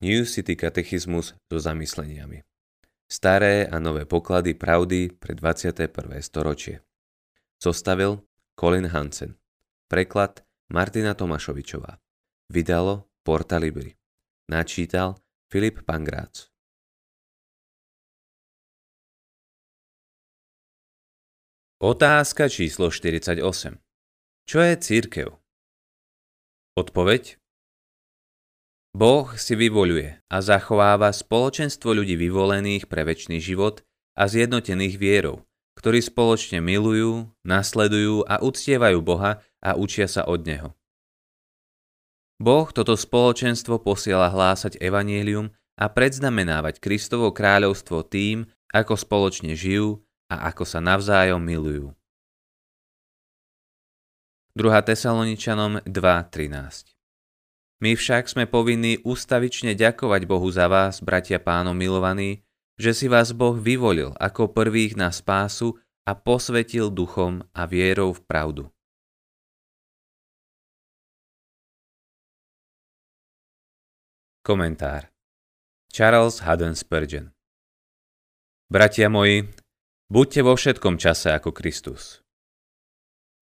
New City katechizmus so zamysleniami. Staré a nové poklady pravdy pre 21. storočie. Zostavil Colin Hansen. Preklad Martina Tomašovičová. Vydalo Porta Libri. Načítal Filip Pangrác. Otázka číslo 48. Čo je církev? Odpoveď Boh si vyvoľuje a zachováva spoločenstvo ľudí vyvolených pre väčší život a zjednotených vierou, ktorí spoločne milujú, nasledujú a uctievajú Boha a učia sa od Neho. Boh toto spoločenstvo posiela hlásať evanielium a predznamenávať Kristovo kráľovstvo tým, ako spoločne žijú a ako sa navzájom milujú. 2. Tesaloničanom 2.13 my však sme povinní ustavične ďakovať Bohu za vás, bratia pánom milovaní, že si vás Boh vyvolil ako prvých na spásu a posvetil duchom a vierou v pravdu. Komentár Charles Haddon Spurgeon Bratia moji, buďte vo všetkom čase ako Kristus.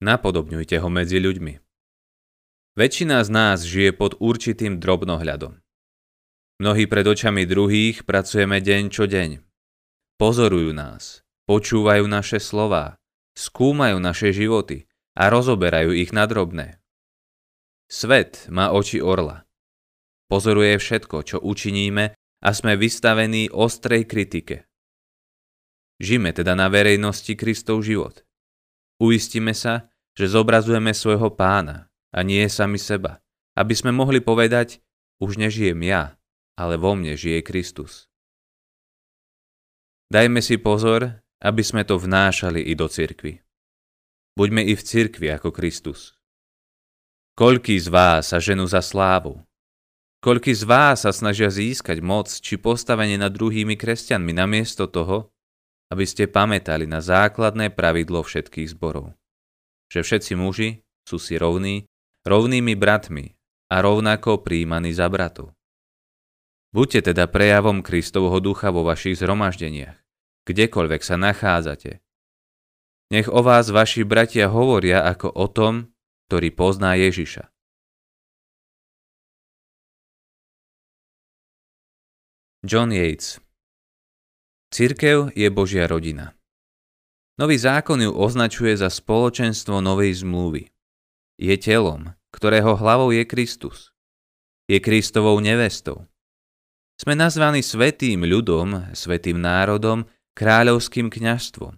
Napodobňujte ho medzi ľuďmi. Väčšina z nás žije pod určitým drobnohľadom. Mnohí pred očami druhých pracujeme deň čo deň. Pozorujú nás, počúvajú naše slová, skúmajú naše životy a rozoberajú ich na drobné. Svet má oči orla. Pozoruje všetko, čo učiníme a sme vystavení ostrej kritike. Žime teda na verejnosti Kristov život. Uistíme sa, že zobrazujeme svojho pána, a nie sami seba. Aby sme mohli povedať, už nežijem ja, ale vo mne žije Kristus. Dajme si pozor, aby sme to vnášali i do cirkvy. Buďme i v cirkvi ako Kristus. Koľký z vás sa ženú za slávu? Koľký z vás sa snažia získať moc či postavenie nad druhými kresťanmi namiesto toho, aby ste pamätali na základné pravidlo všetkých zborov? Že všetci muži sú si rovní rovnými bratmi a rovnako príjmaní za bratov. Buďte teda prejavom Kristovho ducha vo vašich zhromaždeniach, kdekoľvek sa nachádzate. Nech o vás vaši bratia hovoria ako o tom, ktorý pozná Ježiša. John Yates Cirkev je Božia rodina. Nový zákon ju označuje za spoločenstvo novej zmluvy. Je telom, ktorého hlavou je Kristus. Je Kristovou nevestou. Sme nazvaní svetým ľudom, svetým národom, kráľovským kňažstvom.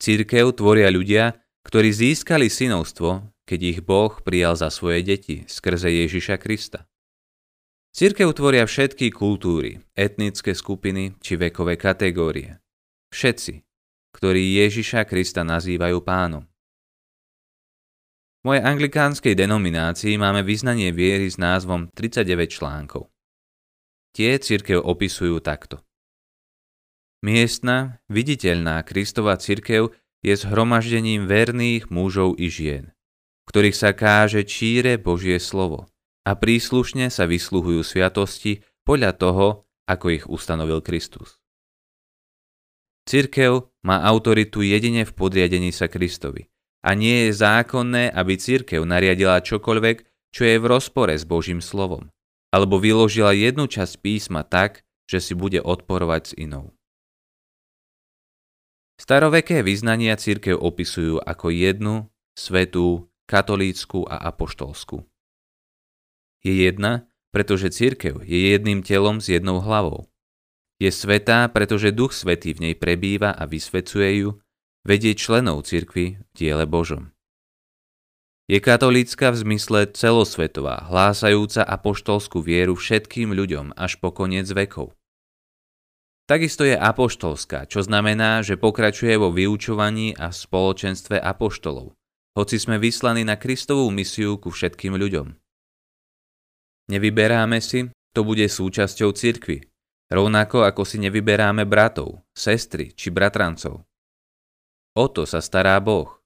Církev tvoria ľudia, ktorí získali synovstvo, keď ich Boh prijal za svoje deti skrze Ježiša Krista. Církev tvoria všetky kultúry, etnické skupiny či vekové kategórie. Všetci, ktorí Ježiša Krista nazývajú pánom mojej anglikánskej denominácii máme vyznanie viery s názvom 39 článkov. Tie církev opisujú takto. Miestna, viditeľná Kristova církev je zhromaždením verných mužov i žien, ktorých sa káže číre Božie slovo a príslušne sa vysluhujú sviatosti podľa toho, ako ich ustanovil Kristus. Církev má autoritu jedine v podriadení sa Kristovi a nie je zákonné, aby církev nariadila čokoľvek, čo je v rozpore s Božím slovom, alebo vyložila jednu časť písma tak, že si bude odporovať s inou. Staroveké vyznania církev opisujú ako jednu, svetú, katolícku a apoštolskú. Je jedna, pretože církev je jedným telom s jednou hlavou. Je svetá, pretože Duch Svetý v nej prebýva a vysvecuje ju vedie členov cirkvy v diele Božom. Je katolícka v zmysle celosvetová, hlásajúca apoštolskú vieru všetkým ľuďom až po koniec vekov. Takisto je apoštolská, čo znamená, že pokračuje vo vyučovaní a spoločenstve apoštolov, hoci sme vyslaní na Kristovú misiu ku všetkým ľuďom. Nevyberáme si, to bude súčasťou cirkvy, rovnako ako si nevyberáme bratov, sestry či bratrancov. O to sa stará Boh.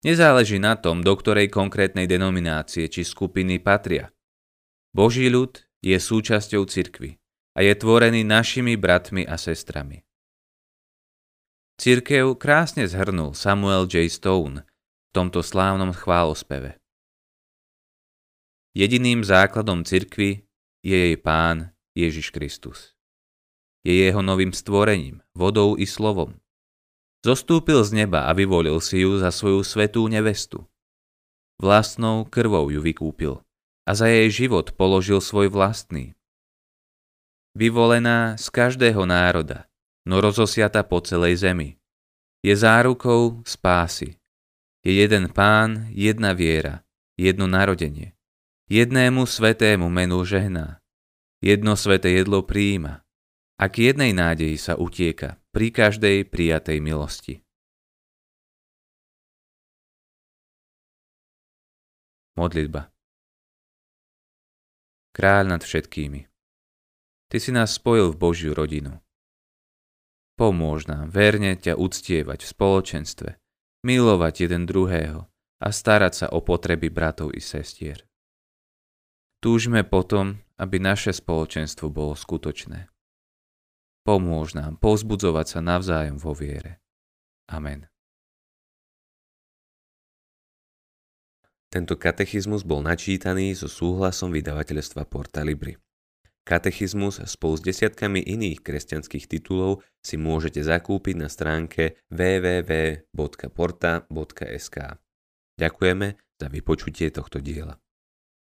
Nezáleží na tom, do ktorej konkrétnej denominácie či skupiny patria. Boží ľud je súčasťou cirkvy a je tvorený našimi bratmi a sestrami. Cirkev krásne zhrnul Samuel J. Stone v tomto slávnom chválospeve. Jediným základom cirkvy je jej pán Ježiš Kristus. Je jeho novým stvorením, vodou i slovom. Zostúpil z neba a vyvolil si ju za svoju svetú nevestu. Vlastnou krvou ju vykúpil a za jej život položil svoj vlastný. Vyvolená z každého národa, no rozosiata po celej zemi. Je zárukou spásy. Je jeden pán, jedna viera, jedno narodenie. Jednému svetému menu žehná. Jedno sveté jedlo prijíma. A k jednej nádeji sa utieka pri každej prijatej milosti. Modlitba Kráľ nad všetkými. Ty si nás spojil v Božiu rodinu. Pomôž nám verne ťa uctievať v spoločenstve, milovať jeden druhého a starať sa o potreby bratov i sestier. Túžime potom, aby naše spoločenstvo bolo skutočné. Pomôž nám povzbudzovať sa navzájom vo viere. Amen. Tento katechizmus bol načítaný so súhlasom vydavateľstva Porta Libri. Katechizmus spolu s desiatkami iných kresťanských titulov si môžete zakúpiť na stránke www.porta.sk. Ďakujeme za vypočutie tohto diela.